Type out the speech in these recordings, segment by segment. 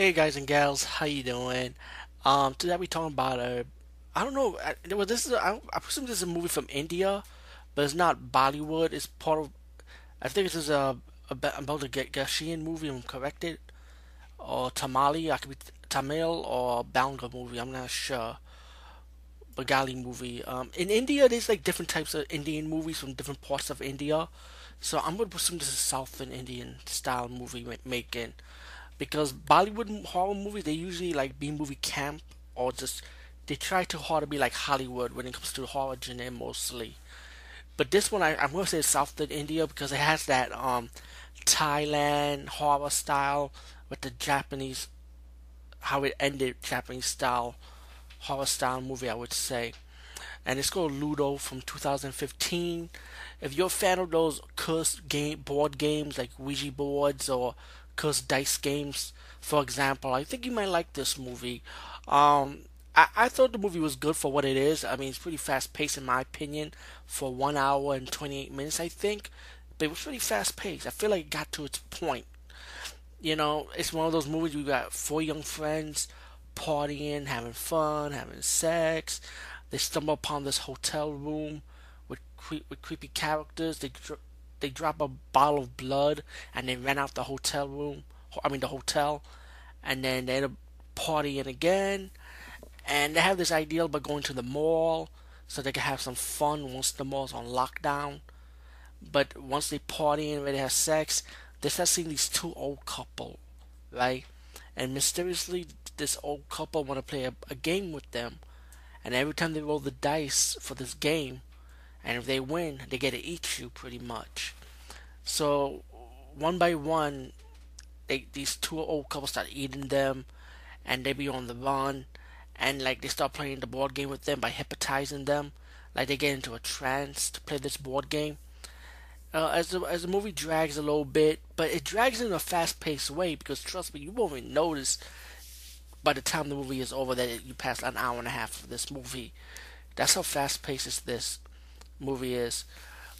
Hey guys and gals, how you doing? Um, today we talking about a, I don't know, I, well this is, a, I, I presume this is a movie from India, but it's not Bollywood. It's part of, I think this is a, a about a Gashian movie. I'm corrected, or Tamali. I could be Tamil or Banga movie. I'm not sure. Bengali movie. Um, in India, there's like different types of Indian movies from different parts of India. So I'm gonna presume this is a South Indian style movie making because Bollywood horror movies they usually like B movie camp or just they try too hard to be like Hollywood when it comes to horror genre mostly. But this one I, I'm gonna say South India because it has that um Thailand horror style with the Japanese how it ended Japanese style horror style movie I would say. And it's called Ludo from 2015. If you're a fan of those cursed game board games like Ouija boards or Cursed Dice games, for example. I think you might like this movie. Um, I, I thought the movie was good for what it is. I mean, it's pretty fast paced in my opinion for one hour and 28 minutes, I think. But it was pretty fast paced. I feel like it got to its point. You know, it's one of those movies you got four young friends partying, having fun, having sex. They stumble upon this hotel room with cre- with creepy characters. They they drop a bottle of blood and they rent out the hotel room. I mean the hotel, and then they end up partying again. And they have this idea about going to the mall so they can have some fun once the mall's on lockdown. But once they party and they have sex, they start seeing these two old couple, right? And mysteriously, this old couple want to play a, a game with them. And every time they roll the dice for this game, and if they win, they get to eat you pretty much. So one by one, they these two old couples start eating them, and they be on the run, and like they start playing the board game with them by hypnotizing them, like they get into a trance to play this board game. Uh, as the as the movie drags a little bit, but it drags in a fast paced way because trust me, you won't even notice by the time the movie is over that you passed an hour and a half of this movie. That's how fast paced this movie is.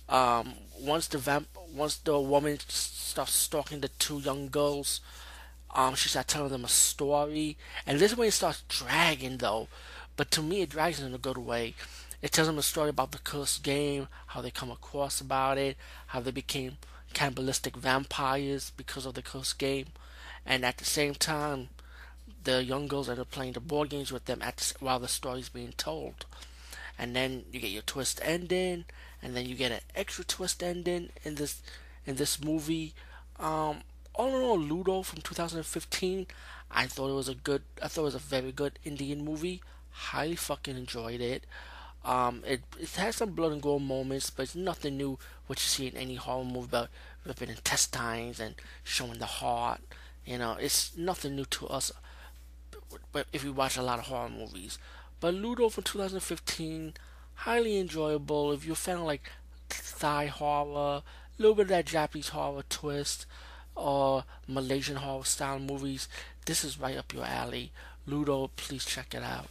Um, once the vamp, once the woman starts stalking the two young girls, um, she starts telling them a story, and this is when it starts dragging though. But to me, it drags in a good way. It tells them a story about the cursed game, how they come across about it, how they became cannibalistic vampires because of the cursed game, and at the same time, the young girls end up playing the board games with them the, while the story's being told and then you get your twist ending, and then you get an extra twist ending in this in this movie. Um, all in all, Ludo from 2015, I thought it was a good, I thought it was a very good Indian movie. Highly fucking enjoyed it. Um, it it has some blood and gore moments, but it's nothing new what you see in any horror movie about ripping intestines and showing the heart. You know, it's nothing new to us. But if you watch a lot of horror movies, but Ludo from 2015, highly enjoyable. If you're a fan of like Thai horror, a little bit of that Japanese horror twist, or Malaysian horror style movies, this is right up your alley. Ludo, please check it out.